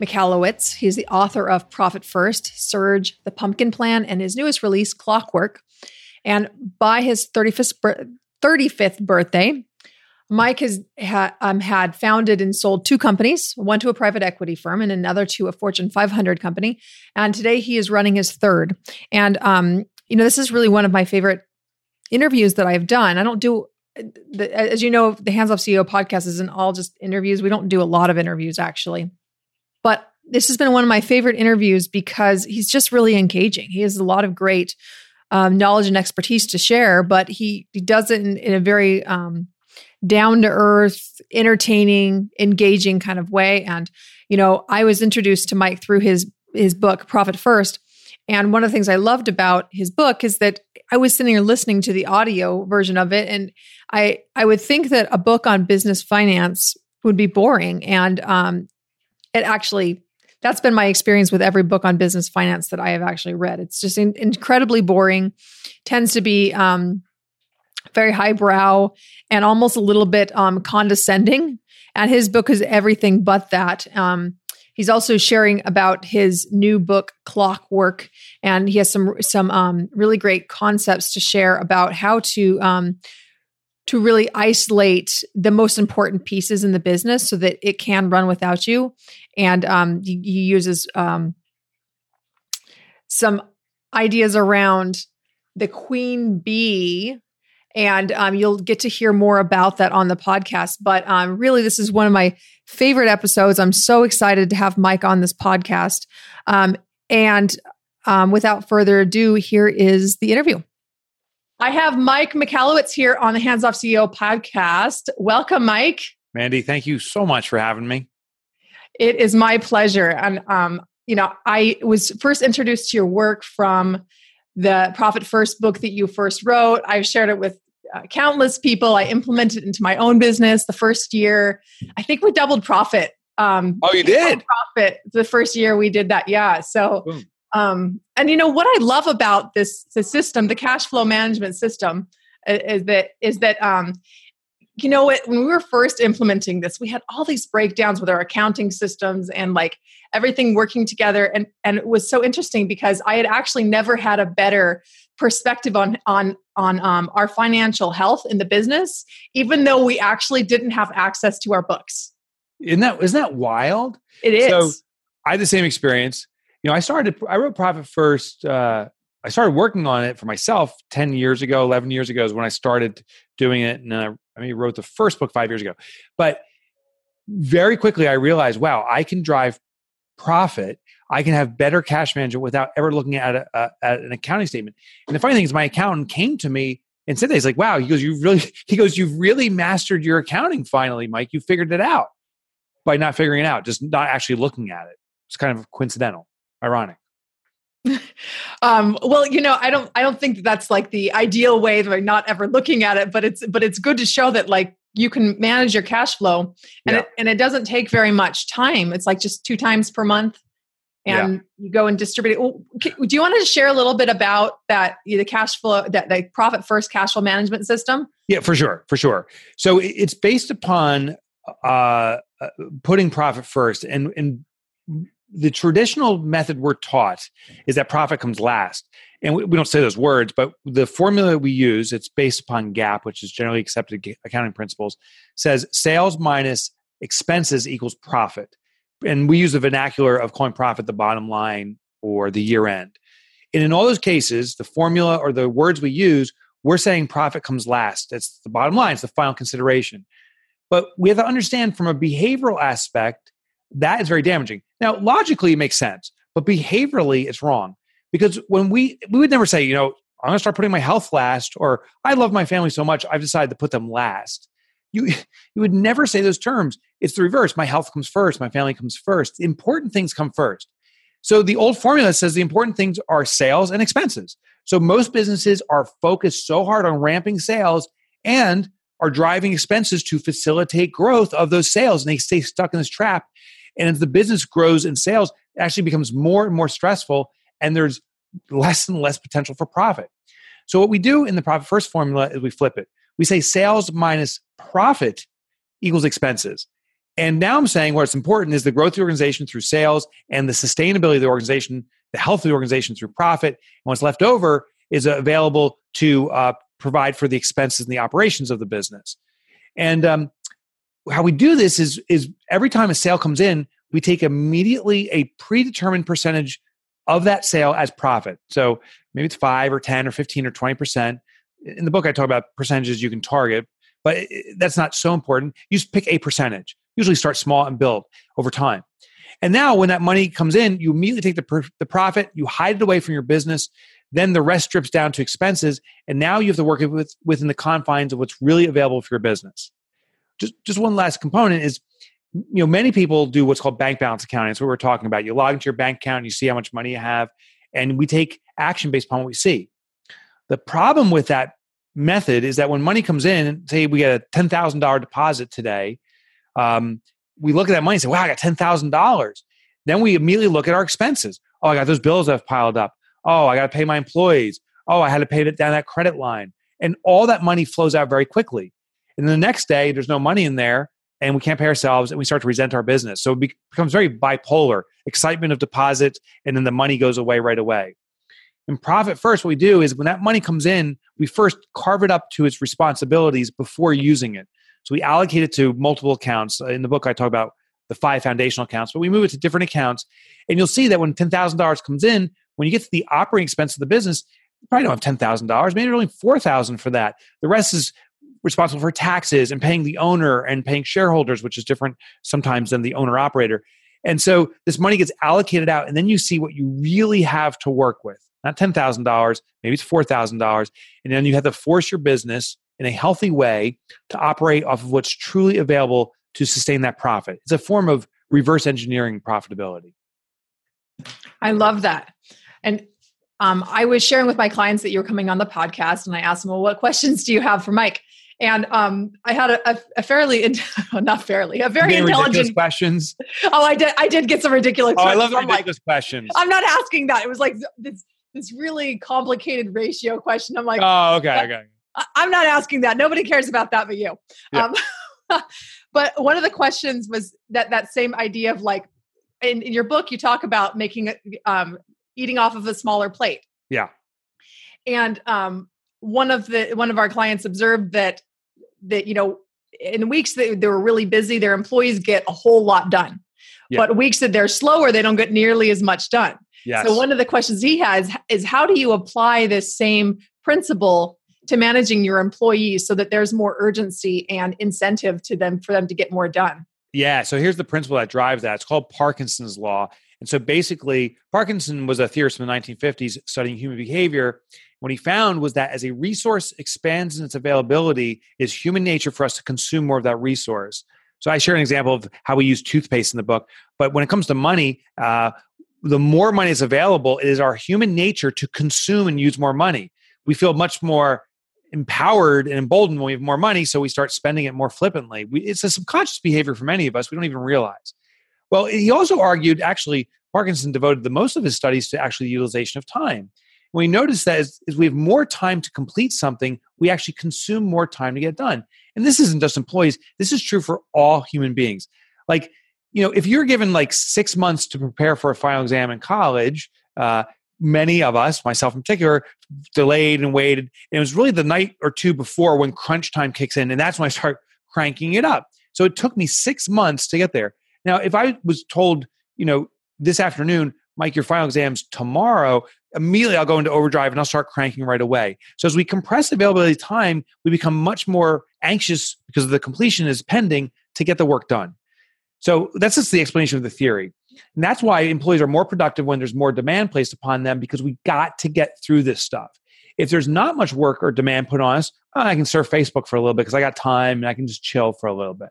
Michalowicz. He's the author of Profit First, Surge, The Pumpkin Plan, and his newest release, Clockwork. And by his 35th, 35th birthday, Mike has ha, um, had founded and sold two companies, one to a private equity firm and another to a Fortune 500 company. And today he is running his third. And, um, you know, this is really one of my favorite interviews that I've done. I don't do, the, as you know, the Hands Off CEO podcast isn't all just interviews. We don't do a lot of interviews, actually. But this has been one of my favorite interviews because he's just really engaging. He has a lot of great um, knowledge and expertise to share, but he, he does it in, in a very um, down to earth, entertaining, engaging kind of way. And, you know, I was introduced to Mike through his his book, Profit First. And one of the things I loved about his book is that I was sitting here listening to the audio version of it, and I I would think that a book on business finance would be boring, and um, it actually that's been my experience with every book on business finance that I have actually read. It's just in, incredibly boring, tends to be um, very highbrow and almost a little bit um, condescending. And his book is everything but that. Um, he's also sharing about his new book, Clockwork, and he has some some um, really great concepts to share about how to um, to really isolate the most important pieces in the business so that it can run without you. And um, he, he, uses um, some ideas around the queen bee. And um, you'll get to hear more about that on the podcast. But um, really, this is one of my favorite episodes. I'm so excited to have Mike on this podcast. Um, and um, without further ado, here is the interview. I have Mike Michalowicz here on the Hands Off CEO podcast. Welcome, Mike. Mandy, thank you so much for having me. It is my pleasure. And, um, you know, I was first introduced to your work from the Profit First book that you first wrote. I've shared it with uh, countless people. I implemented it into my own business the first year. I think we doubled profit. Um, oh, you did? Profit the first year we did that. Yeah. So Boom. Um, and you know what I love about this, the system, the cash flow management system, is that is that um, you know what? When we were first implementing this we had all these breakdowns with our accounting systems and like everything working together and and it was so interesting because i had actually never had a better perspective on on on um, our financial health in the business even though we actually didn't have access to our books. Isn't that isn't that wild? It is. So i had the same experience. You know, I started, I wrote Profit First. Uh, I started working on it for myself 10 years ago, 11 years ago is when I started doing it. And I, I mean, wrote the first book five years ago. But very quickly, I realized, wow, I can drive profit. I can have better cash management without ever looking at, a, a, at an accounting statement. And the funny thing is, my accountant came to me and said, "He's like, wow." He goes, "You really?" He goes, "You've really mastered your accounting finally, Mike. You figured it out by not figuring it out, just not actually looking at it. It's kind of coincidental." ironic um, well you know i don't i don't think that that's like the ideal way of not ever looking at it but it's but it's good to show that like you can manage your cash flow and yeah. it and it doesn't take very much time it's like just two times per month and yeah. you go and distribute it do you want to share a little bit about that the cash flow that the profit first cash flow management system yeah for sure for sure so it's based upon uh, uh putting profit first and and the traditional method we're taught is that profit comes last. And we, we, don't say those words, but the formula we use, it's based upon GAAP, which is generally accepted accounting principles, says sales minus expenses equals profit. And we use the vernacular of calling profit the bottom line or the year end. And in all those cases, the formula or the words we use, we're saying profit comes last. It's the bottom line, it's the final consideration. But we have to understand from a behavioral aspect, that is very damaging. Now, logically, it makes sense, but behaviorally, it's wrong because when we we would never say, you know, I'm going to start putting my health last, or I love my family so much, I've decided to put them last. you you would never say those terms. It's the reverse. My health comes first. My family comes first. Important things come first. So the old formula says the important things are sales and expenses. So most businesses are focused so hard on ramping sales and are driving expenses to facilitate growth of those sales and they stay stuck in this trap. And as the business grows in sales, it actually becomes more and more stressful and there's less and less potential for profit. So what we do in the profit first formula is we flip it. We say sales minus profit equals expenses. And now I'm saying what's important is the growth of the organization through sales and the sustainability of the organization, the health of the organization through profit. And what's left over is available to uh, provide for the expenses and the operations of the business. And um, how we do this is, is every time a sale comes in, we take immediately a predetermined percentage of that sale as profit. So maybe it's five or 10 or 15 or 20%. In the book, I talk about percentages you can target, but that's not so important. You just pick a percentage. Usually start small and build over time. And now, when that money comes in, you immediately take the, the profit, you hide it away from your business. Then the rest strips down to expenses. And now you have to work with, within the confines of what's really available for your business. Just, just one last component is you know many people do what's called bank balance accounting. That's what we're talking about. You log into your bank account and you see how much money you have and we take action based upon what we see. The problem with that method is that when money comes in say we get a $10000 deposit today um, we look at that money and say wow i got $10000 then we immediately look at our expenses. Oh i got those bills have piled up. Oh i got to pay my employees. Oh i had to pay down that credit line. And all that money flows out very quickly and then the next day there's no money in there and we can't pay ourselves and we start to resent our business. So it becomes very bipolar excitement of deposit and then the money goes away right away. In Profit First, what we do is when that money comes in, we first carve it up to its responsibilities before using it. So we allocate it to multiple accounts. Uh, in the book, I talk about the five foundational accounts, but we move it to different accounts. And you'll see that when $10,000 comes in, when you get to the operating expense of the business, you probably don't have $10,000, maybe only 4000 for that. The rest is responsible for taxes and paying the owner and paying shareholders, which is different sometimes than the owner operator. And so this money gets allocated out, and then you see what you really have to work with. Not $10,000, maybe it's $4,000. And then you have to force your business in a healthy way to operate off of what's truly available to sustain that profit. It's a form of reverse engineering profitability. I love that. And um, I was sharing with my clients that you were coming on the podcast, and I asked them, Well, what questions do you have for Mike? And um, I had a, a, a fairly, not fairly, a very intelligent questions. Oh, I did. I did get some ridiculous. Oh, questions. I love the ridiculous like, questions. I'm not asking that. It was like this this really complicated ratio question. I'm like, oh, okay, okay. I'm not asking that. Nobody cares about that but you. Yeah. Um, but one of the questions was that that same idea of like in, in your book you talk about making um, eating off of a smaller plate. Yeah. And um, one of the one of our clients observed that that you know in weeks that they're really busy their employees get a whole lot done. Yeah. but weeks that they're slower they don't get nearly as much done. Yes. so one of the questions he has is how do you apply this same principle to managing your employees so that there's more urgency and incentive to them for them to get more done? Yeah so here's the principle that drives that. It's called parkinson's law. And so basically parkinson was a theorist in the 1950s studying human behavior what he found was that as a resource expands in its availability, is human nature for us to consume more of that resource. So I share an example of how we use toothpaste in the book. But when it comes to money, uh, the more money is available, it is our human nature to consume and use more money. We feel much more empowered and emboldened when we have more money, so we start spending it more flippantly. We, it's a subconscious behavior for many of us. We don't even realize. Well, he also argued actually, Parkinson devoted the most of his studies to actually utilization of time we notice that as, as we have more time to complete something, we actually consume more time to get done. And this isn't just employees, this is true for all human beings. Like, you know, if you're given like six months to prepare for a final exam in college, uh, many of us, myself in particular, delayed and waited. And it was really the night or two before when crunch time kicks in, and that's when I start cranking it up. So it took me six months to get there. Now, if I was told, you know, this afternoon, Mike, your final exam's tomorrow, immediately I'll go into overdrive and I'll start cranking right away. So as we compress availability time, we become much more anxious because the completion is pending to get the work done. So that's just the explanation of the theory. And that's why employees are more productive when there's more demand placed upon them because we got to get through this stuff. If there's not much work or demand put on us, oh, I can surf Facebook for a little bit because I got time and I can just chill for a little bit.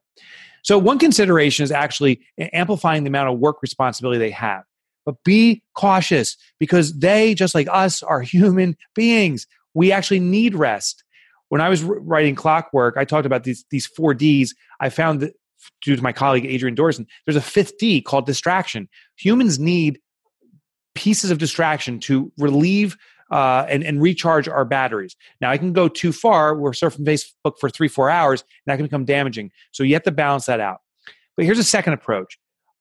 So, one consideration is actually amplifying the amount of work responsibility they have. But be cautious because they, just like us, are human beings. We actually need rest. When I was writing clockwork, I talked about these, these four Ds. I found that due to my colleague Adrienne Dorison, there's a fifth D called distraction. Humans need pieces of distraction to relieve uh, and, and recharge our batteries. Now, I can go too far. We're surfing Facebook for three, four hours, and that can become damaging. So you have to balance that out. But here's a second approach.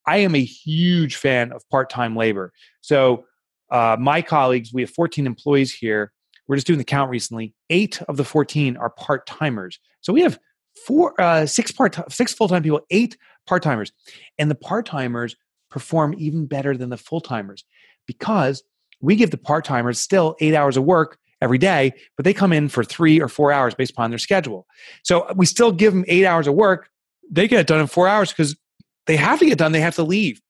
I am a huge fan of part time labor. So uh, my colleagues, we have 14 employees here. We're just doing the count recently. Eight of the 14 are part timers. So we have four, uh, six part, six full time people, eight part timers, and the part timers perform even better than the full timers because we give the part timers still eight hours of work every day, but they come in for three or four hours based upon their schedule. So we still give them eight hours of work. They get it done in four hours because they have to get done. They have to leave.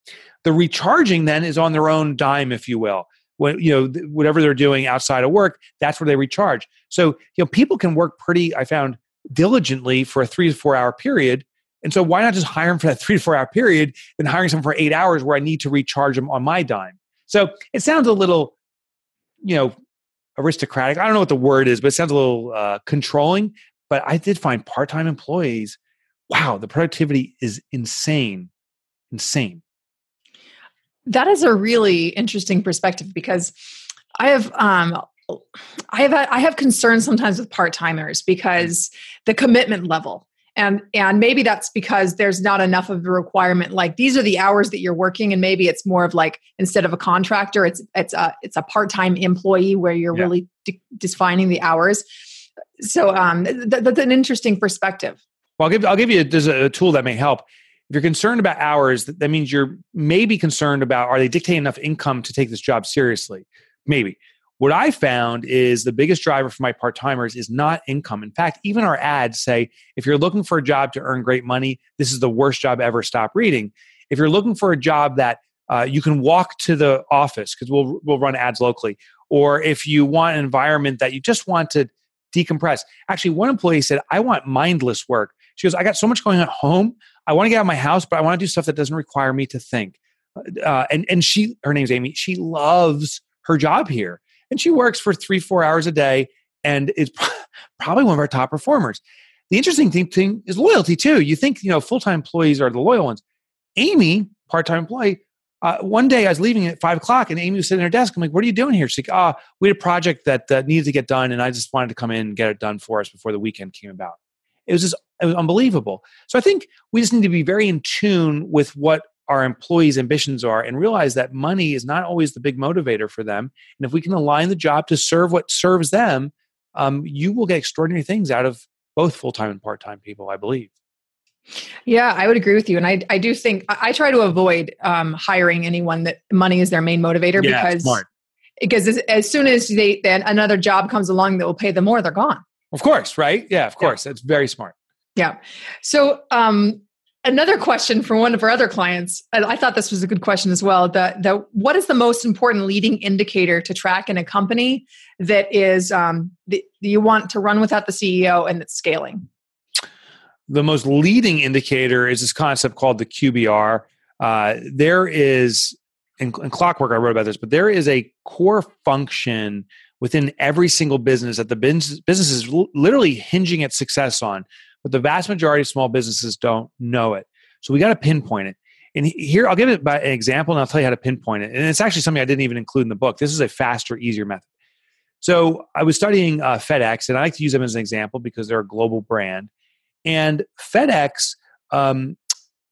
The recharging then is on their own dime, if you will. When you know whatever they're doing outside of work, that's where they recharge. So you know people can work pretty. I found diligently for a three to four hour period. And so why not just hire them for that three to four hour period than hiring someone for eight hours where I need to recharge them on my dime? So it sounds a little, you know, aristocratic. I don't know what the word is, but it sounds a little uh, controlling. But I did find part time employees, wow, the productivity is insane, insane. That is a really interesting perspective because I have um, I have I have concerns sometimes with part timers because the commitment level and and maybe that's because there's not enough of a requirement like these are the hours that you're working and maybe it's more of like instead of a contractor it's it's a it's a part-time employee where you're yeah. really de- defining the hours so um th- that's an interesting perspective well i'll give i'll give you a, there's a tool that may help if you're concerned about hours that means you're maybe concerned about are they dictating enough income to take this job seriously maybe what I found is the biggest driver for my part timers is not income. In fact, even our ads say if you're looking for a job to earn great money, this is the worst job ever. Stop reading. If you're looking for a job that uh, you can walk to the office because we'll we'll run ads locally, or if you want an environment that you just want to decompress. Actually, one employee said, "I want mindless work." She goes, "I got so much going on at home. I want to get out of my house, but I want to do stuff that doesn't require me to think." Uh, and and she, her name's Amy. She loves her job here and she works for three, four hours a day and is probably one of our top performers. The interesting thing, thing is loyalty too. You think, you know, full time employees are the loyal ones. Amy, part time employee, uh, one day I was leaving at five o'clock and Amy was sitting at her desk. I'm like, what are you doing here? She's like, ah, oh, we had a project that uh, needed to get done and I just wanted to come in and get it done for us before the weekend came about. It was just it was unbelievable. So I think we just need to be very in tune with what our employees' ambitions are and realize that money is not always the big motivator for them. And if we can align the job to serve what serves them, um, you will get extraordinary things out of both full time and part time people, I believe. Yeah, I would agree with you. And I, I do think I, try to avoid um, hiring anyone that money is their main motivator yeah, because, smart. because as, as, soon as they then another job comes along that will pay them more, they're gone. Of course, right? Yeah, of course. Yeah. That's very smart. Yeah. So um, another question from one of our other clients i thought this was a good question as well the, the what is the most important leading indicator to track in a company that is um, that you want to run without the ceo and that's scaling? The most leading indicator is this concept called the qbr uh, there is in, in clockwork i wrote about this but there is a core function within every single business that the business, business is literally hinging its success on but the vast majority of small businesses don't know it. So we got to pinpoint it. And here, I'll give it by an example and I'll tell you how to pinpoint it. And it's actually something I didn't even include in the book. This is a faster, easier method. So I was studying uh, FedEx, and I like to use them as an example because they're a global brand. And FedEx, um,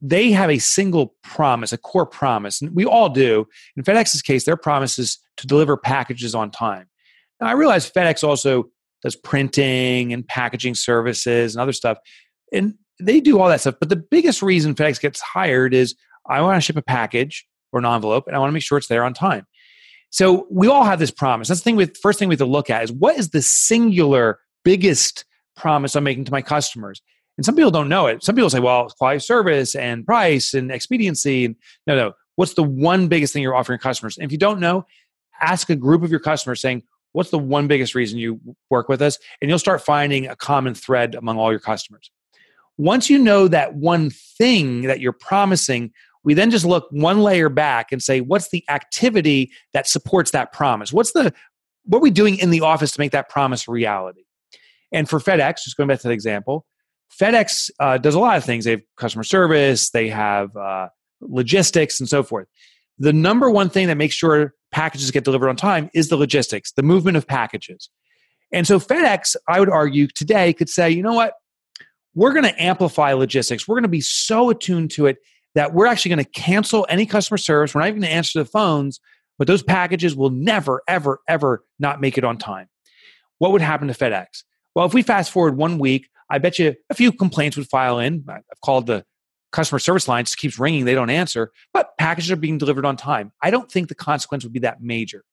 they have a single promise, a core promise, and we all do. In FedEx's case, their promise is to deliver packages on time. Now, I realize FedEx also does printing and packaging services and other stuff. And they do all that stuff. But the biggest reason FedEx gets hired is I want to ship a package or an envelope and I want to make sure it's there on time. So we all have this promise. That's the thing with first thing we have to look at is what is the singular biggest promise I'm making to my customers? And some people don't know it. Some people say, well, quality service and price and expediency. And no, no. What's the one biggest thing you're offering customers? And if you don't know, ask a group of your customers saying, what's the one biggest reason you work with us? And you'll start finding a common thread among all your customers. Once you know that one thing that you're promising, we then just look one layer back and say, what's the activity that supports that promise? What's the what are we doing in the office to make that promise reality? And for FedEx, just going back to that example, FedEx uh, does a lot of things. They have customer service, they have uh, logistics, and so forth. The number one thing that makes sure packages get delivered on time is the logistics, the movement of packages. And so FedEx, I would argue today, could say, you know what? We're going to amplify logistics. We're going to be so attuned to it that we're actually going to cancel any customer service. We're not even going to answer the phones, but those packages will never, ever, ever not make it on time. What would happen to FedEx? Well, if we fast forward one week, I bet you a few complaints would file in. I've called the customer service line, just keeps ringing, they don't answer, but packages are being delivered on time. I don't think the consequence would be that major.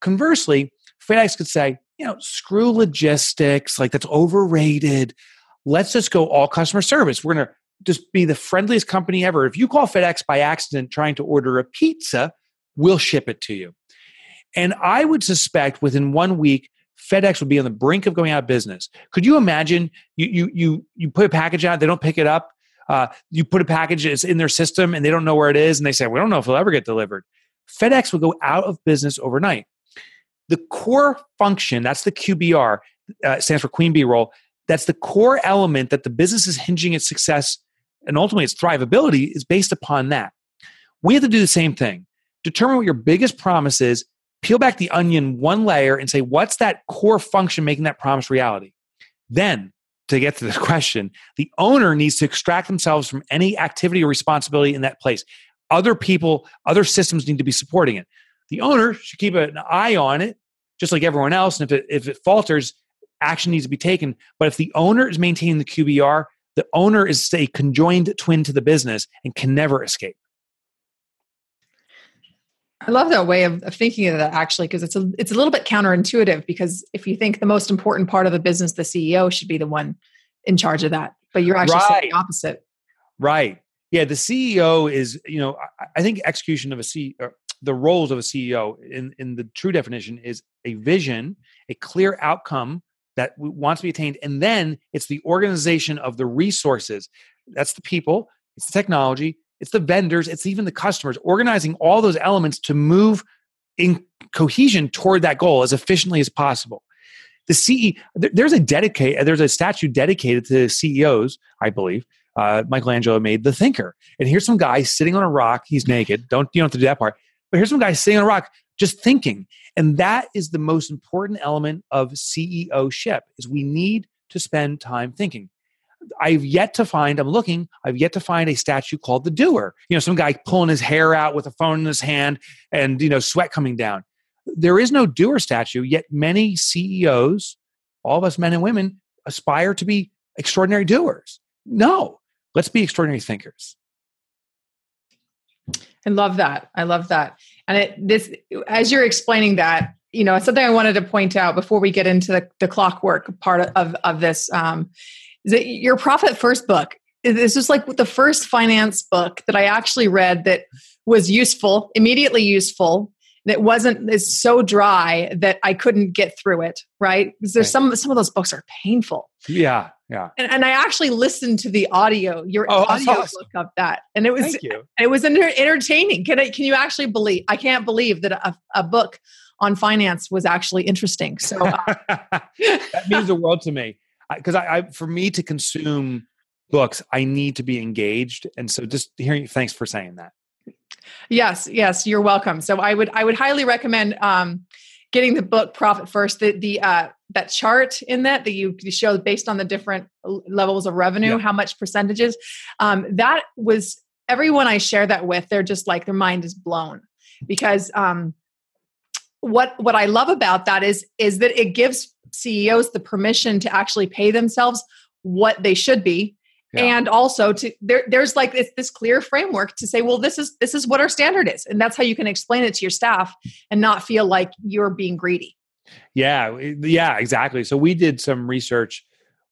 Conversely, FedEx could say, you know, screw logistics, like that's overrated. Let's just go all customer service. We're going to just be the friendliest company ever. If you call FedEx by accident trying to order a pizza, we'll ship it to you. And I would suspect within one week, FedEx would be on the brink of going out of business. Could you imagine you you you you put a package out, they don't pick it up. Uh, you put a package, in their system, and they don't know where it is, and they say, "We don't know if it'll ever get delivered." FedEx will go out of business overnight. The core function, that's the QBR, uh, stands for Queen Bee role. That's the core element that the business is hinging its success and ultimately its thrivability is based upon that. We have to do the same thing. Determine what your biggest promise is peel back the onion one layer and say, what's that core function making that promise reality? Then, to get to this question, the owner needs to extract themselves from any activity or responsibility in that place. Other people, other systems need to be supporting it. The owner should keep an eye on it, just like everyone else. And if it, if it falters, action needs to be taken. But if the owner is maintaining the QBR, the owner is a conjoined twin to the business and can never escape. I love that way of, of thinking of that actually, because it's a it's a little bit counterintuitive. Because if you think the most important part of the business, the CEO should be the one in charge of that, but you're actually right. saying the opposite. Right. Yeah. The CEO is, you know, I, I think execution of a C, uh, the roles of a CEO in in the true definition is a vision, a clear outcome that wants to be attained, and then it's the organization of the resources. That's the people. It's the technology it's the vendors, it's even the customers, organizing all those elements to move in cohesion toward that goal as efficiently as possible. The CE, there's a dedicate, there's a statue dedicated to CEOs, I believe. Uh, Michelangelo made the thinker, and here's some guy sitting on a rock. He's naked. Don't you don't have to do that part. But here's some guy sitting on a rock, just thinking, and that is the most important element of CEO ship. Is we need to spend time thinking. I've yet to find, I'm looking, I've yet to find a statue called the doer. You know, some guy pulling his hair out with a phone in his hand and, you know, sweat coming down. There is no doer statue, yet many CEOs, all of us men and women, aspire to be extraordinary doers. No, let's be extraordinary thinkers. I love that. I love that. And it, this, as you're explaining that, you know, something I wanted to point out before we get into the, the clockwork part of, of this um, your profit first book this is like the first finance book that I actually read that was useful, immediately useful. That wasn't is so dry that I couldn't get through it. Right? Because there's right. some some of those books are painful. Yeah, yeah. And, and I actually listened to the audio, your oh, audio awesome. book of that, and it was it was entertaining. Can I, can you actually believe? I can't believe that a, a book on finance was actually interesting. So uh, that means the world to me because I, I, for me to consume books, I need to be engaged, and so just hearing. Thanks for saying that. Yes, yes, you're welcome. So I would I would highly recommend um, getting the book Profit First. The the uh, that chart in that that you, you show based on the different levels of revenue, yeah. how much percentages. Um, that was everyone I share that with. They're just like their mind is blown because um, what what I love about that is is that it gives CEOs the permission to actually pay themselves what they should be. Yeah. and also to there there's like this, this clear framework to say well this is this is what our standard is. And that's how you can explain it to your staff and not feel like you're being greedy. Yeah yeah exactly. So we did some research.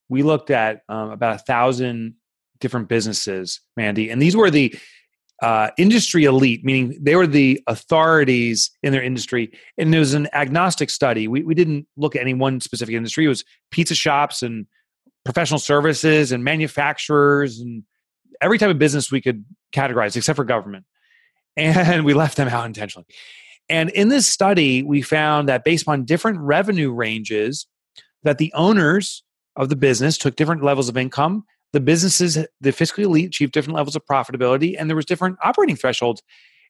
We looked at um, about a thousand different businesses mandy and these were the uh, industry elite, meaning they were the authorities in their industry. And it was an agnostic study. We, we didn't look at any one specific industry. It was pizza shops and professional services and manufacturers and every type of business we could categorize except for government. And we left them out intentionally. And in this study, we found that based on different revenue ranges, that the owners of the business took different levels of income. The businesses, the fiscally elite, achieved different levels of profitability, and there was different operating thresholds.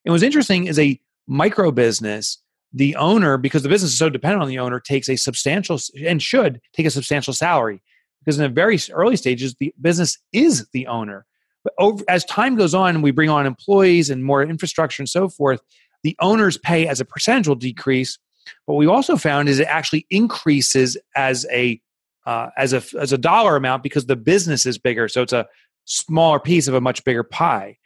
And what's interesting is a micro business, the owner, because the business is so dependent on the owner, takes a substantial and should take a substantial salary. Because in the very early stages, the business is the owner. But over, as time goes on we bring on employees and more infrastructure and so forth, the owner's pay as a percentage will decrease. What we also found is it actually increases as a uh, as a as a dollar amount because the business is bigger, so it's a smaller piece of a much bigger pie.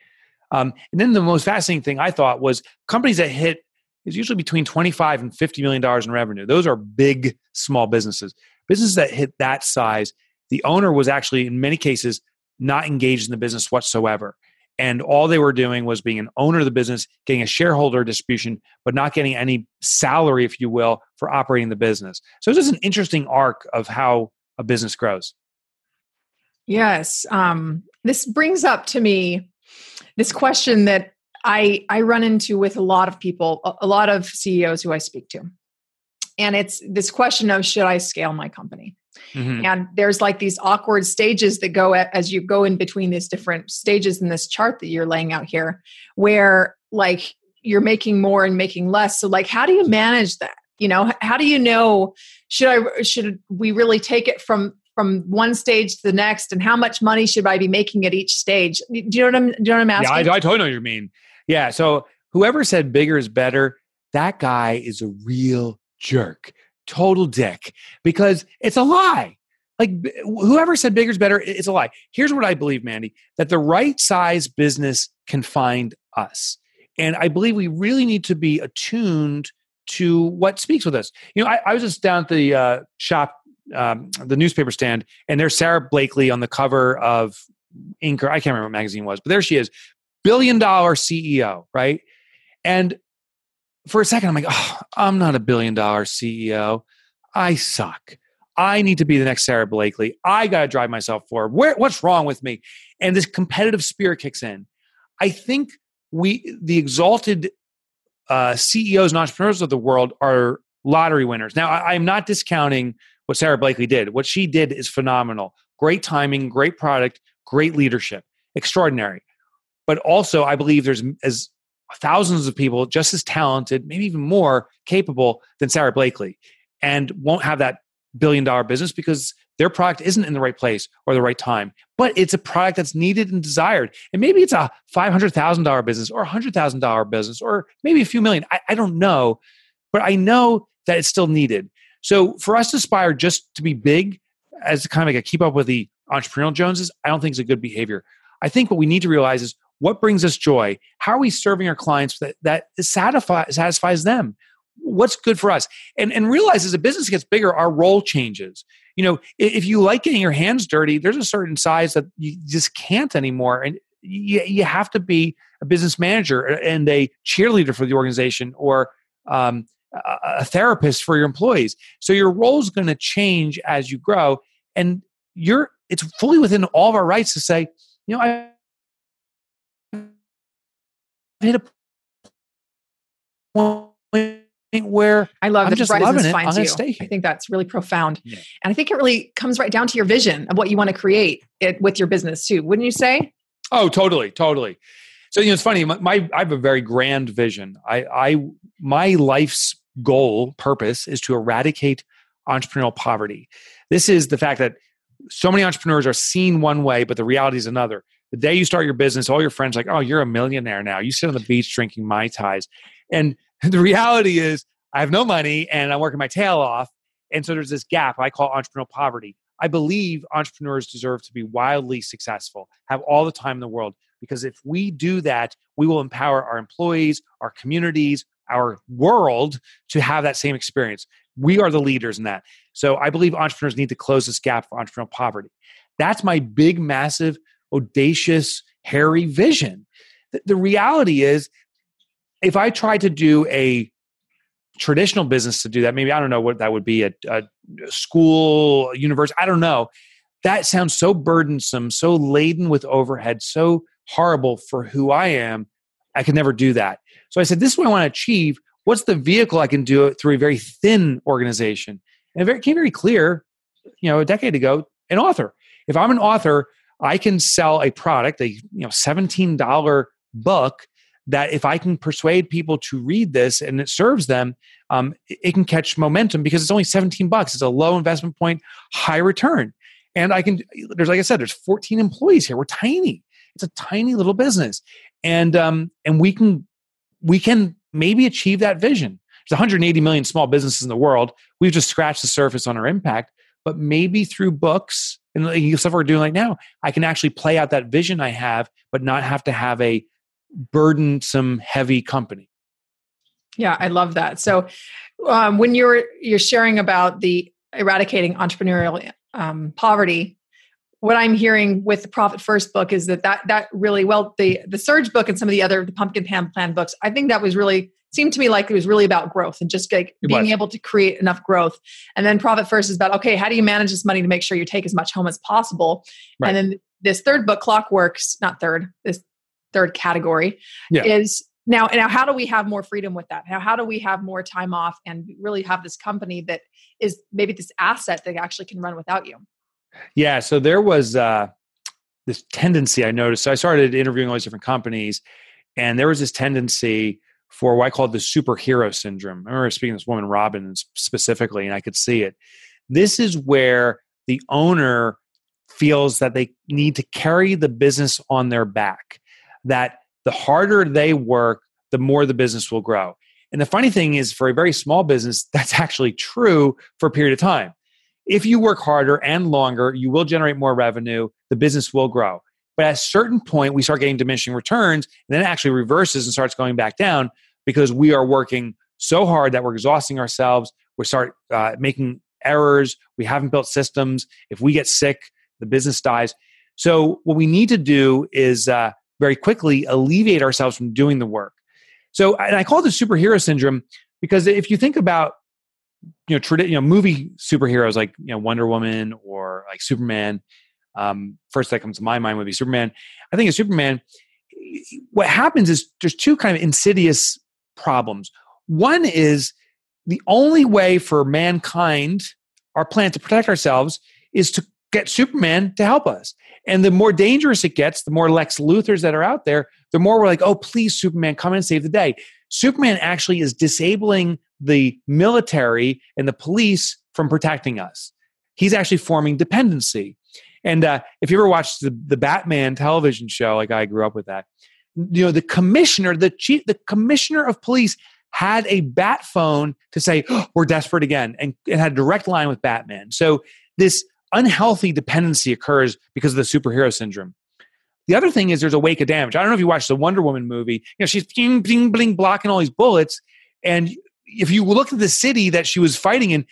Um, and then the most fascinating thing I thought was companies that hit is usually between 25 and 50 million dollars in revenue. Those are big small businesses. Businesses that hit that size, the owner was actually in many cases not engaged in the business whatsoever. And all they were doing was being an owner of the business, getting a shareholder distribution, but not getting any salary, if you will, for operating the business. So this is an interesting arc of how a business grows. Yes. Um, this brings up to me this question that I, I run into with a lot of people, a lot of CEOs who I speak to. And it's this question of should I scale my company? Mm-hmm. And there's like these awkward stages that go at, as you go in between these different stages in this chart that you're laying out here, where like you're making more and making less. So like, how do you manage that? You know, how do you know should I should we really take it from from one stage to the next, and how much money should I be making at each stage? Do you know what I'm? Do you know what I'm asking? Yeah, I, I totally know what you mean. Yeah. So whoever said bigger is better, that guy is a real jerk total dick because it's a lie. Like whoever said bigger is better, it's a lie. Here's what I believe, Mandy, that the right size business can find us. And I believe we really need to be attuned to what speaks with us. You know, I, I was just down at the uh, shop, um, the newspaper stand, and there's Sara Blakely on the cover of Inc. I can't remember what magazine was, but there she is, billion dollar CEO, right? And for a second, I'm like, oh, I'm not a billion dollar CEO. I suck. I need to be the next Sara Blakely. I got to drive myself forward. Where, what's wrong with me? And this competitive spirit kicks in. I think we, the exalted uh, CEOs and entrepreneurs of the world, are lottery winners. Now, I, I'm not discounting what Sara Blakely did. What she did is phenomenal. Great timing, great product, great leadership, extraordinary. But also, I believe there's as thousands of people just as talented, maybe even more capable than Sara Blakely, and won't have that billion dollar business because their product isn't in the right place or the right time. But it's a product that's needed and desired. And maybe it's a $500,000 business or a $100,000 business or maybe a few million. I, I don't know. But I know that it's still needed. So for us to aspire just to be big as kind of like a keep up with the entrepreneurial Joneses, I don't think is a good behavior. I think what we need to realize is what brings us joy? How are we serving our clients that, that satisfy, satisfies them? What's good for us? And, and realize as a business gets bigger, our role changes. You know, if you like getting your hands dirty, there's a certain size that you just can't anymore. And you, you have to be a business manager and a cheerleader for the organization or um, a therapist for your employees. So your role is going to change as you grow. And you're it's fully within all of our rights to say, you know, I hit a point where I love I'm just loving it. I'm you. stay here. I think that's really profound, Yeah. and I think it really comes right down to your vision of what you want to create it, with your business too. Wouldn't you say? Oh, totally, totally. So you know, it's funny. My, my I have a very grand vision. I, I my life's goal, purpose, is to eradicate entrepreneurial poverty. This is the fact that so many entrepreneurs are seen one way, but the reality is another. The day you start your business, all your friends like, oh, you're a millionaire now. You sit on the beach drinking mai tais, and the reality is, I have no money and I'm working my tail off. And so there's this gap I call entrepreneurial poverty. I believe entrepreneurs deserve to be wildly successful, have all the time in the world, because if we do that, we will empower our employees, our communities, our world to have that same experience. We are the leaders in that. So I believe entrepreneurs need to close this gap for entrepreneurial poverty. That's my big, massive, audacious, hairy vision. the, reality is, if I tried to do a traditional business to do that, maybe I don't know what that would be a, a school, university, I don't know. That sounds so burdensome, so laden with overhead, so horrible for who I am. I could never do that. So I said, this is what I want to achieve. What's the vehicle I can do it through a very thin organization? And it became very clear, you know, a decade ago, an author. If I'm an author, I can sell a product, a you know, $17 book that if I can persuade people to read this and it serves them, um, it can catch momentum because it's only 17 bucks. It's a low investment point, high return. And I can, there's like I said, there's 14 employees here. We're tiny. It's a tiny little business. And um, and we can we can maybe achieve that vision. There's 180 million small businesses in the world. We've just scratched the surface on our impact, but maybe through books and the stuff we're doing right now, I can actually play out that vision I have, but not have to have a burdensome, heavy company. Yeah, I love that. So, um, when you're you're sharing about the eradicating entrepreneurial um, poverty, what I'm hearing with the Profit First book is that that that really well the the Surge book and some of the other the Pumpkin Pan Plan books. I think that was really seemed to me like it was really about growth and just like it being was. able to create enough growth. And then Profit First is about okay, how do you manage this money to make sure you take as much home as possible? Right. And then this third book, Clockworks, not third, this third category yeah. is now now how do we have more freedom with that? How how do we have more time off and really have this company that is maybe this asset that actually can run without you? Yeah, so there was uh, this tendency I noticed. So I started interviewing all these different companies, and there was this tendency for what I call the superhero syndrome. I remember speaking to this woman, Robin, specifically, and I could see it. This is where the owner feels that they need to carry the business on their back, that the harder they work, the more the business will grow. And the funny thing is, for a very small business, that's actually true for a period of time. If you work harder and longer, you will generate more revenue, the business will grow. But at a certain point, we start getting diminishing returns, and then it actually reverses and starts going back down because we are working so hard that we're exhausting ourselves. We start uh, making errors. We haven't built systems. If we get sick, the business dies. So, what we need to do is uh, very quickly alleviate ourselves from doing the work. So, and I call this superhero syndrome because if you think about you know, tradi- you know, movie superheroes like you know Wonder Woman or like Superman. Um, first that comes to my mind would be Superman. I think of Superman. What happens is there's two kind of insidious problems. One is the only way for mankind, our planet, to protect ourselves is to get Superman to help us. And the more dangerous it gets, the more Lex Luthors that are out there, the more we're like, oh, please, Superman, come and save the day. Superman actually is disabling the military and the police from protecting us. He's actually forming dependency. And uh, if you ever watched the, the Batman television show, like I grew up with that, you know, the commissioner, the chief, the commissioner of police had a bat phone to say, oh, we're desperate again, and it had a direct line with Batman. So this unhealthy dependency occurs because of the superhero syndrome. The other thing is there's a wake of damage. I don't know if you watched the Wonder Woman movie. You know, she's bling, bling, bling, blocking all these bullets. And if you look at the city that she was fighting in,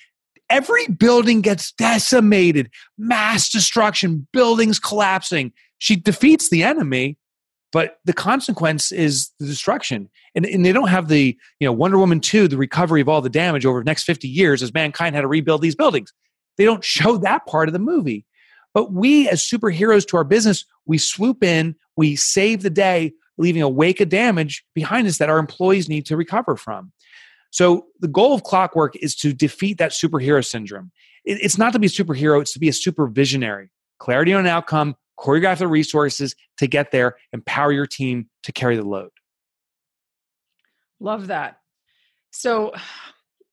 every building gets decimated, mass destruction, buildings collapsing. She defeats the enemy, but the consequence is the destruction. And, and they don't have the, you know, Wonder Woman 2, the recovery of all the damage over the next 50 years as mankind had to rebuild these buildings. They don't show that part of the movie. But we, as superheroes to our business, we swoop in, we save the day, leaving a wake of damage behind us that our employees need to recover from. So the goal of Clockwork is to defeat that superhero syndrome. It's not to be a superhero, it's to be a super visionary. Clarity on an outcome, choreograph the resources to get there, empower your team to carry the load. Love that. So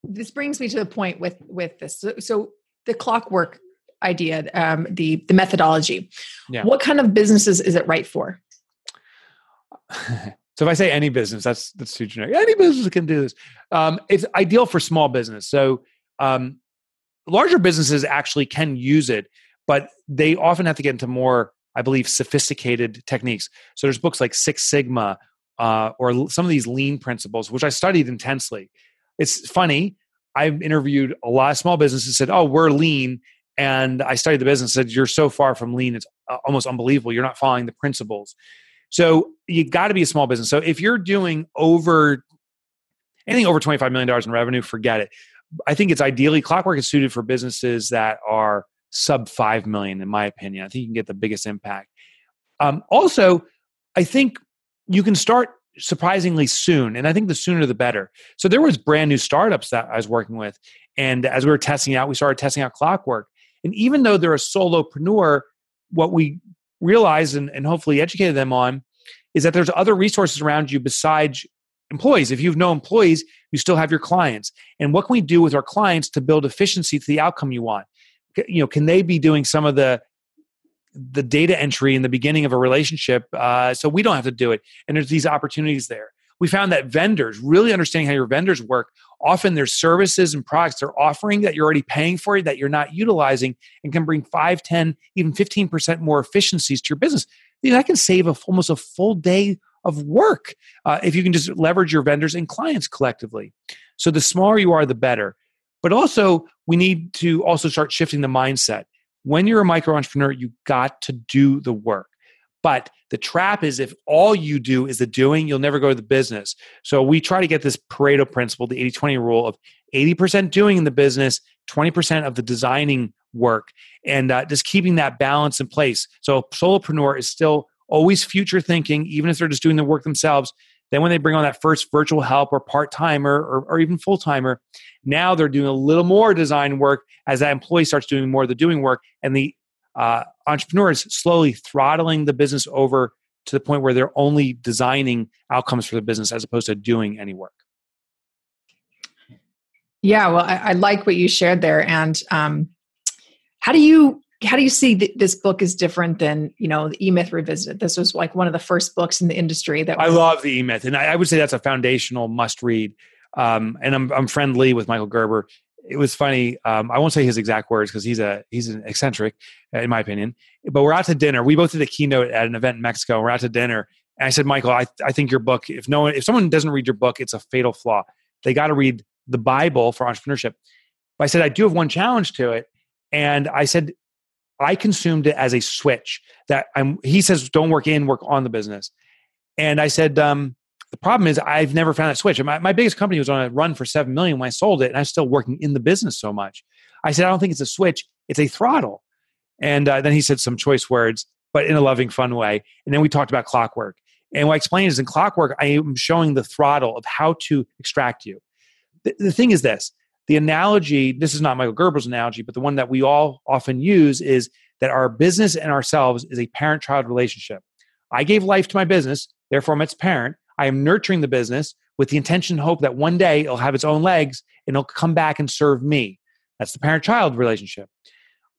this brings me to the point with with this. So, so the clockwork idea, um, the the methodology. Yeah. What kind of businesses is it right for? So if I say any business, that's that's too generic. Any business can do this. Um, it's ideal for small business. So um, larger businesses actually can use it, but they often have to get into more, I believe, sophisticated techniques. So there's books like Six Sigma uh, or some of these lean principles, which I studied intensely. It's funny. I've interviewed a lot of small businesses said, "Oh, we're lean," and I studied the business. Said, "You're so far from lean. It's uh, almost unbelievable. You're not following the principles." So you got to be a small business. So if you're doing over anything over $25 million in revenue, forget it. I think it's ideally clockwork is suited for businesses that are sub 5 million, in my opinion. I think you can get the biggest impact. Um, also, I think you can start surprisingly soon and i think the sooner the better so there was brand new startups that i was working with and as we were testing out we started testing out clockwork and even though they're a solopreneur what we realized and, and hopefully educated them on is that there's other resources around you besides employees. If you have no employees, you still have your clients. And what can we do with our clients to build efficiency to the outcome you want? You know, can they be doing some of the the data entry in the beginning of a relationship uh, so we don't have to do it? And there's these opportunities there. We found that vendors, really understanding how your vendors work, often there's services and products they're offering that you're already paying for that you're not utilizing and can bring 5, 10, even 15% more efficiencies to your business. You know, that can save a, almost a full day of work uh, if you can just leverage your vendors and clients collectively. So the smaller you are, the better. But also, we need to also start shifting the mindset. When you're a micro entrepreneur, you got to do the work. But the trap is if all you do is the doing, you'll never go to the business. So we try to get this Pareto principle, the 80 20 rule of 80% doing in the business, 20% of the designing work, and uh, just keeping that balance in place. So solopreneur is still always future thinking, even if they're just doing the work themselves. Then when they bring on that first virtual help or part timer or, or, even full timer, now they're doing a little more design work as that employee starts doing more of the doing work, and the uh, entrepreneur is slowly throttling the business over to the point where they're only designing outcomes for the business as opposed to doing any work. Yeah, well, I, I like what you shared there, and um, how do you how do you see th- this book is different than you know the e-myth revisited this was like one of the first books in the industry that was- i love the e-myth and I, I, would say that's a foundational must read um, and I'm, I'm friendly with michael gerber it was funny um, i won't say his exact words because he's a he's an eccentric uh, in my opinion but we're out to dinner. We both did a keynote at an event in mexico we're out to dinner. And i said michael i, I think your book if no one if someone doesn't read your book it's a fatal flaw. They got to read the bible for entrepreneurship. But i said i do have one challenge to it. And I said, I consumed it as a switch that I'm, he says, don't work in, work on the business. And I said, um, the problem is I've never found that switch. My, my biggest company was on a run for 7 million when I sold it and I'm still working in the business so much. I said, I don't think it's a switch. It's a throttle. And uh, then he said some choice words, but in a loving, fun way. And then we talked about clockwork. And what I explained is in clockwork, I am showing the throttle of how to extract you. The, the thing is this the analogy this is not michael gerber's analogy but the one that we all often use is that our business and ourselves is a parent child relationship i gave life to my business therefore i'm its parent i am nurturing the business with the intention and hope that one day it'll have its own legs and it'll come back and serve me. That's the parent child relationship.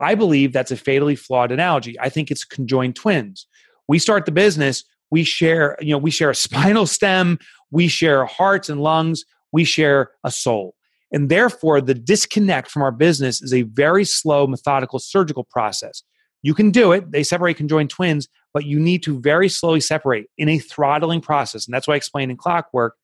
I believe that's a fatally flawed analogy. I think it's conjoined twins. We start the business we share you know we share a spinal stem we share hearts and lungs we share a soul. And therefore, the disconnect from our business is a very slow, methodical, surgical process. You can do it, they separate conjoined twins, but you need to very slowly separate in a throttling process. And that's why I explained in clockwork.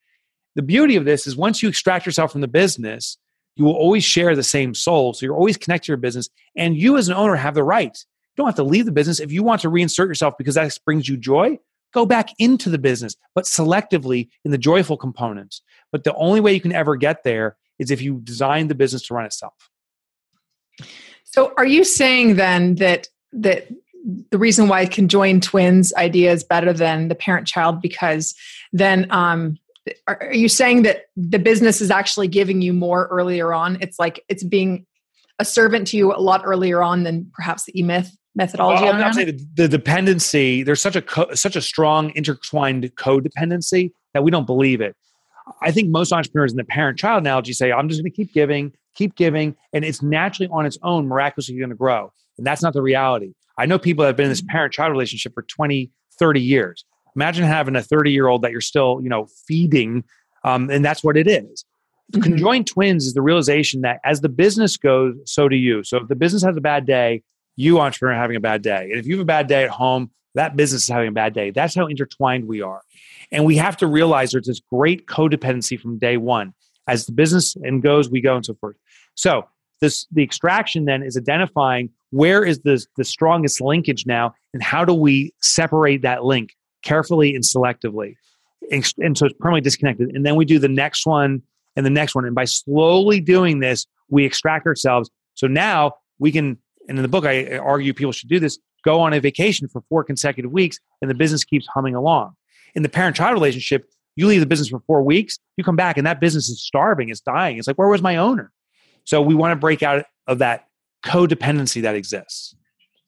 The beauty of this is once you extract yourself from the business, you will always share the same soul. So you're always connected to your business. And you, as an owner, have the right. You don't have to leave the business. If you want to reinsert yourself because that brings you joy, go back into the business, but selectively in the joyful components. But the only way you can ever get there is if you design the business to run itself. So are you saying then that that the reason why conjoined twins idea is better than the parent child because then um are, you saying that the business is actually giving you more earlier on it's like it's being a servant to you a lot earlier on than perhaps the e-myth methodology well, I'm saying the, the, dependency there's such a co- such a strong intertwined codependency that we don't believe it I think most entrepreneurs in the parent child analogy say, I'm just going to keep giving, keep giving, and it's naturally on its own miraculously going to grow. And that's not the reality. I know people that have been in this parent child relationship for 20, 30 years. Imagine having a 30 year old that you're still, you know, feeding, um, and that's what it is. Mm-hmm. Conjoined twins is the realization that as the business goes, so do you. So if the business has a bad day, you entrepreneur having a bad day. And if you have a bad day at home, that business is having a bad day. That's how intertwined we are. And we have to realize there's this great codependency from day one. As the business and goes, we go and so forth. So this the extraction then is identifying where is the, the strongest linkage now and how do we separate that link carefully and selectively. And, and so it's permanently disconnected. And then we do the next one and the next one. And by slowly doing this, we extract ourselves. So now we can, and in the book, I argue people should do this go on a vacation for four consecutive weeks, and the business keeps humming along. In the parent child relationship, you leave the business for four weeks, you come back, and that business is starving, it's dying. It's like, where was my owner? So we want to break out of that codependency that exists.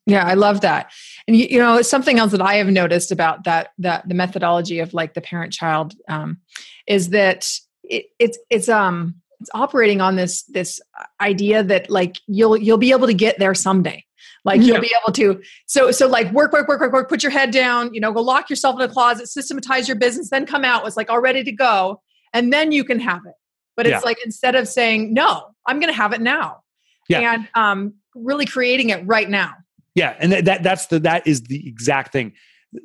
Yeah, I love that. And you, you, know, something else that I have noticed about that that the methodology of like the parent child um, is that it, it's it's um it's operating on this this idea that like you'll you'll be able to get there someday. Like yeah. you'll be able to so so like work work work work work put your head down, you know, go lock yourself in a closet, systematize your business, then come out was like all ready to go and then you can have it. But it's yeah. like instead of saying no, I'm going to have it now. Yeah. And um really creating it right now. Yeah, and that, that that's the that is the exact thing.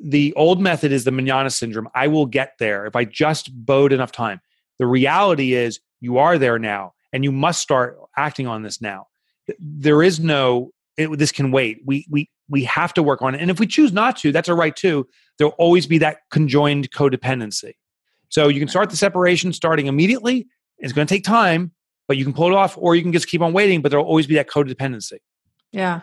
The old method is the manana syndrome. I will get there if I just bode enough time. The reality is you are there now and you must start acting on this now. There is no it, this can wait. We we we have to work on it. And if we choose not to, that's a right too. There'll always be that conjoined codependency. So you can start the separation starting immediately. It's going to take time, but you can pull it off or you can just keep on waiting, but there'll always be that codependency. Yeah.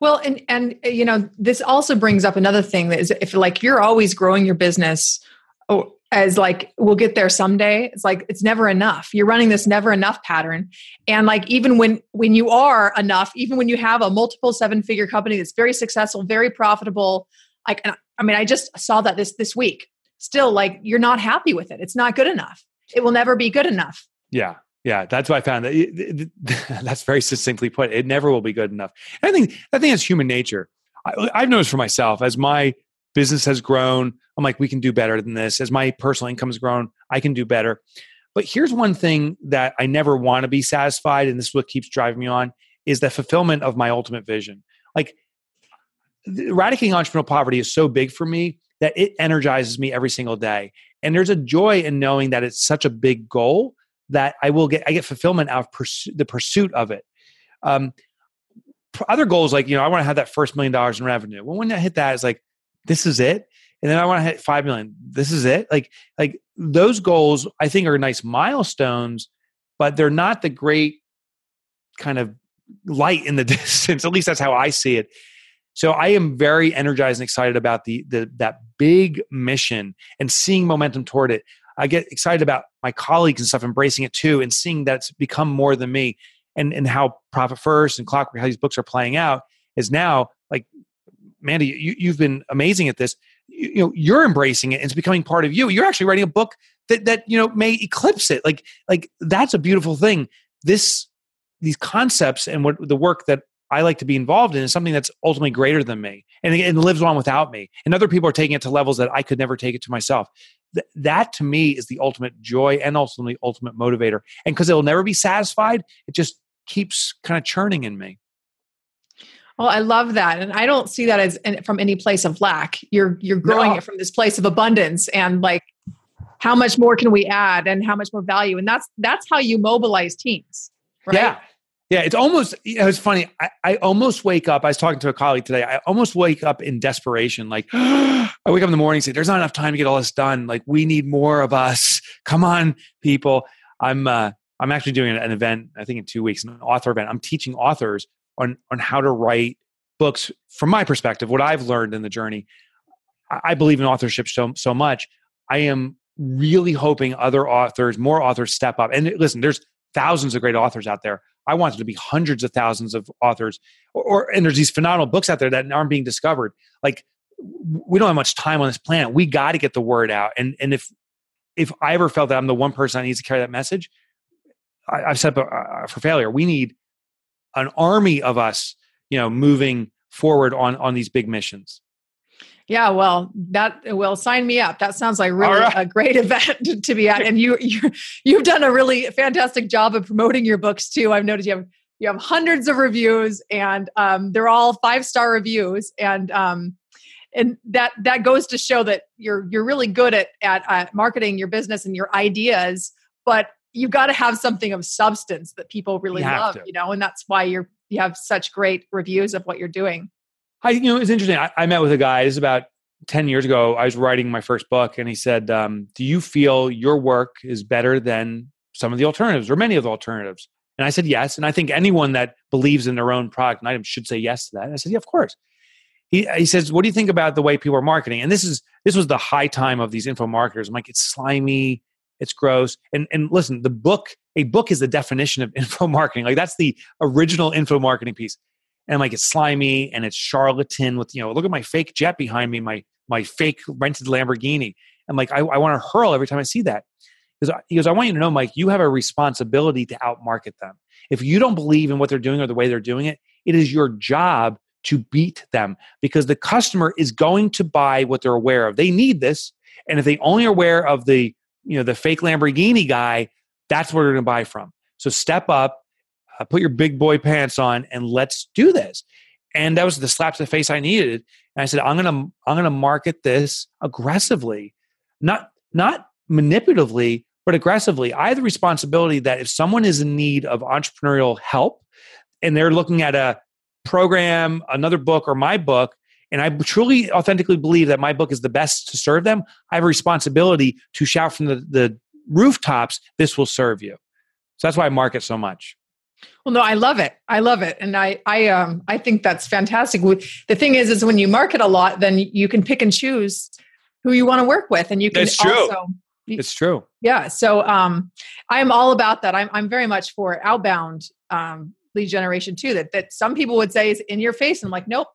Well, and and you know, this also brings up another thing that is if like you're always growing your business oh, as like we'll get there someday, it's like it's never enough. You're running this never enough pattern. And like even when when you are enough, even when you have a multiple seven figure company that's very successful, very profitable, like I mean, I just saw that this this week. Still like you're not happy with it. It's not good enough. It will never be good enough. Yeah. Yeah, that's what I found. That that's very succinctly put. It never will be good enough. I think I think it's human nature. I, I've noticed for myself as my business has grown, I'm like, we can do better than this. As my personal income has grown, I can do better. But here's one thing that I never want to be satisfied, and this is what keeps driving me on, is the fulfillment of my ultimate vision. Like eradicating entrepreneurial poverty is so big for me that it energizes me every single day. And there's a joy in knowing that it's such a big goal that I will get I get fulfillment out of pursu- the pursuit of it. Um, other goals like you know I want to have that first million dollars in revenue. Well, when I hit that, it's like this is it, and then I want to hit five million. This is it. Like like those goals I think are nice milestones, but they're not the great kind of light in the distance. At least that's how I see it. So I am very energized and excited about the, the that big mission and seeing momentum toward it. I get excited about my colleagues and stuff embracing it too and seeing that it's become more than me and, and how Profit First and Clockwork, how these books are playing out is now like, Mandy, you, you've been amazing at this. You, you know, you're embracing it and it's becoming part of you. You're actually writing a book that, that, you know, may eclipse it. Like, like that's a beautiful thing. This, these concepts and what the work that I like to be involved in is something that's ultimately greater than me and it lives on without me. And other people are taking it to levels that I could never take it to myself th- that to me is the ultimate joy and ultimately ultimate motivator. And because it'll never be satisfied, it just keeps kind of churning in me. Well, I love that, and I don't see that as from any place of lack. You're you're growing no. it from this place of abundance, and like, how much more can we add, and how much more value, and that's that's how you mobilize teams. Right? Yeah, yeah, it's almost, know, it's funny. I, I, almost wake up. I was talking to a colleague today. I almost wake up in desperation. Like, I wake up in the morning and say, there's not enough time to get all this done. Like, we need more of us. Come on, people. I'm, uh, I'm actually doing an event, I think in two weeks, an author event. I'm teaching authors on, on how to write books from my perspective, what I've learned in the journey. I, I believe in authorship so, so much. I am really hoping other authors, more authors step up. And listen, there's thousands of great authors out there. I want there to be hundreds of thousands of authors, or, or and there's these phenomenal books out there that aren't being discovered. Like we don't have much time on this planet. We got to get the word out. And and if if I ever felt that I'm the one person that needs to carry that message, I, have set up for failure. We need an army of us, you know, moving forward on on these big missions. Yeah, well, that will sign me up. That sounds like really right. a great event to be at. And you you you've done a really fantastic job of promoting your books too. I've noticed you have you have hundreds of reviews, and um, they're all five star reviews, and um, and that that goes to show that you're you're really good at at uh, marketing your business and your ideas, but you've got to have something of substance that people really love, you know, and that's why you're you have such great reviews of what you're doing. I, you know, it's interesting. I, I met with a guy. It's about 10 years ago, I was writing my first book, and he said, um, Do you feel your work is better than some of the alternatives or many of the alternatives? And I said, Yes. And I think anyone that believes in their own product and item should say yes to that. And I said, Yeah, of course. He, he says, What do you think about the way people are marketing? And this is this was the high time of these info marketers. I'm like, it's slimy, it's gross. And and listen, the book, a book is the definition of info marketing. Like that's the original info marketing piece. And like, it's slimy and it's charlatan with, you know, look at my fake jet behind me, my my fake rented Lamborghini. I'm like, I, I want to hurl every time I see that. Because uh, he goes, I want you to know, Mike, you have a responsibility to outmarket them. If you don't believe in what they're doing or the way they're doing it, it is your job to beat them because the customer is going to buy what they're aware of. They need this. And if they only are aware of the, you know, the fake Lamborghini guy, that's where they're going to buy from. So step up, uh, put your big boy pants on, and let's do this. And that was the slap to the face I needed. And I said, I'm gonna I'm gonna market this aggressively, not not manipulatively, but aggressively. I have the responsibility that if someone is in need of entrepreneurial help and they're looking at a program, another book, or my book, and I truly authentically believe that my book is the best to serve them, I have a responsibility to shout from the, the rooftops, this will serve you. So that's why I market so much. Well, no, I love it. I love it, and I, I, um, I think that's fantastic. The thing is, is when you market a lot, then you can pick and choose who you want to work with, and you can that's true. also. It's true. Yeah. So, um, I'm all about that. I'm, I'm very much for outbound um, lead generation too. That that some people would say is in your face. And I'm like, nope,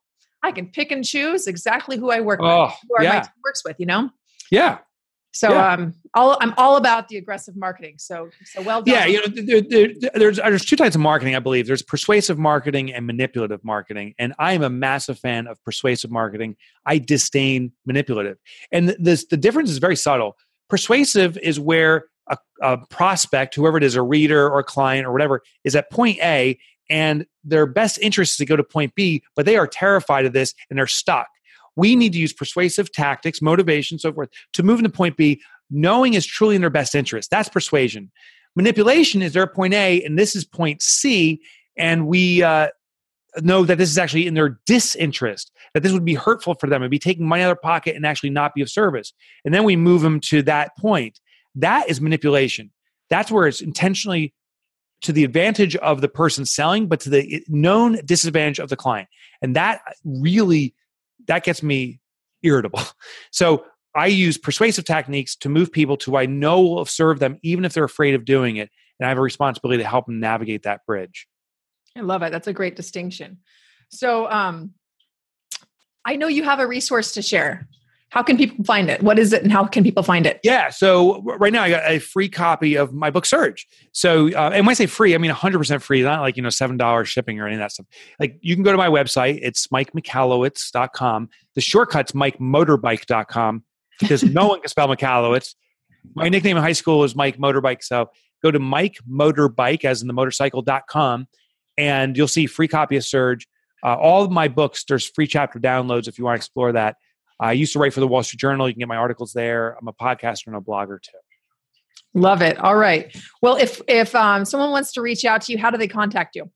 I can pick and choose exactly who I work oh, with, who yeah. my team works with. You know. Yeah. So Yeah. um, all, I'm all about the aggressive marketing. So so well done. Yeah, you know, there, there, there's there's two types of marketing, I believe. There's persuasive marketing and manipulative marketing, and I am a massive fan of persuasive marketing. I disdain manipulative, and this the difference is very subtle. Persuasive is where a, a prospect, whoever it is, a reader or a client or whatever, is at point A, and their best interest is to go to point B, but they are terrified of this and they're stuck. We need to use persuasive tactics, motivation, so forth, to move into point B, knowing is truly in their best interest. That's persuasion. Manipulation is their point A, and this is point C, and we uh, know that this is actually in their disinterest, that this would be hurtful for them and be taking money out of their pocket and actually not be of service. And then we move them to that point. That is manipulation. That's where it's intentionally to the advantage of the person selling, but to the known disadvantage of the client. And that really that gets me irritable. So I use persuasive techniques to move people to I know will serve them, even if they're afraid of doing it. And I have a responsibility to help them navigate that bridge. I love it. That's a great distinction. So um, I know you have a resource to share. How can people find it? What is it, and how can people find it? Yeah. So right now I got a free copy of my book Surge. So uh, and when I say free, I mean 100% free, not like, you know, $7 shipping or any of that stuff. Like you can go to my website. It's mikemichalowicz.com. The shortcut's mikemotorbike.com because no one can spell Michalowicz. My nickname in high school was Mike Motorbike. So go to Mike Motorbike as in the motorcycle.com and you'll see free copy of Surge. Uh, all of my books, there's free chapter downloads if you want to explore that. I used to write for the Wall Street Journal. You can get my articles there. I'm a podcaster and a blogger too. Love it. All right. Well, if if um, someone wants to reach out to you, how do they contact you?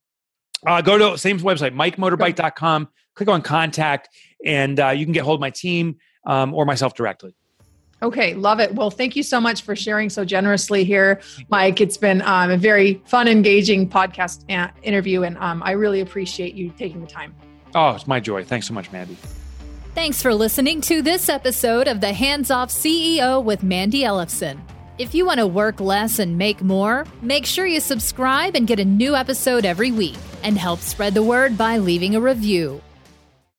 Uh, go to same website, mikemotorbike.com. Click on contact, and uh, you can get hold of my team um, or myself directly. Okay, love it. Well, thank you so much for sharing so generously here, Mike. It's been um, a very fun, engaging podcast a- interview, and um, I really appreciate you taking the time. Oh, it's my joy. Thanks so much, Mandy. Thanks for listening to this episode of The Hands Off CEO with Mandy Ellefson. If you want to work less and make more, make sure you subscribe and get a new episode every week and help spread the word by leaving a review.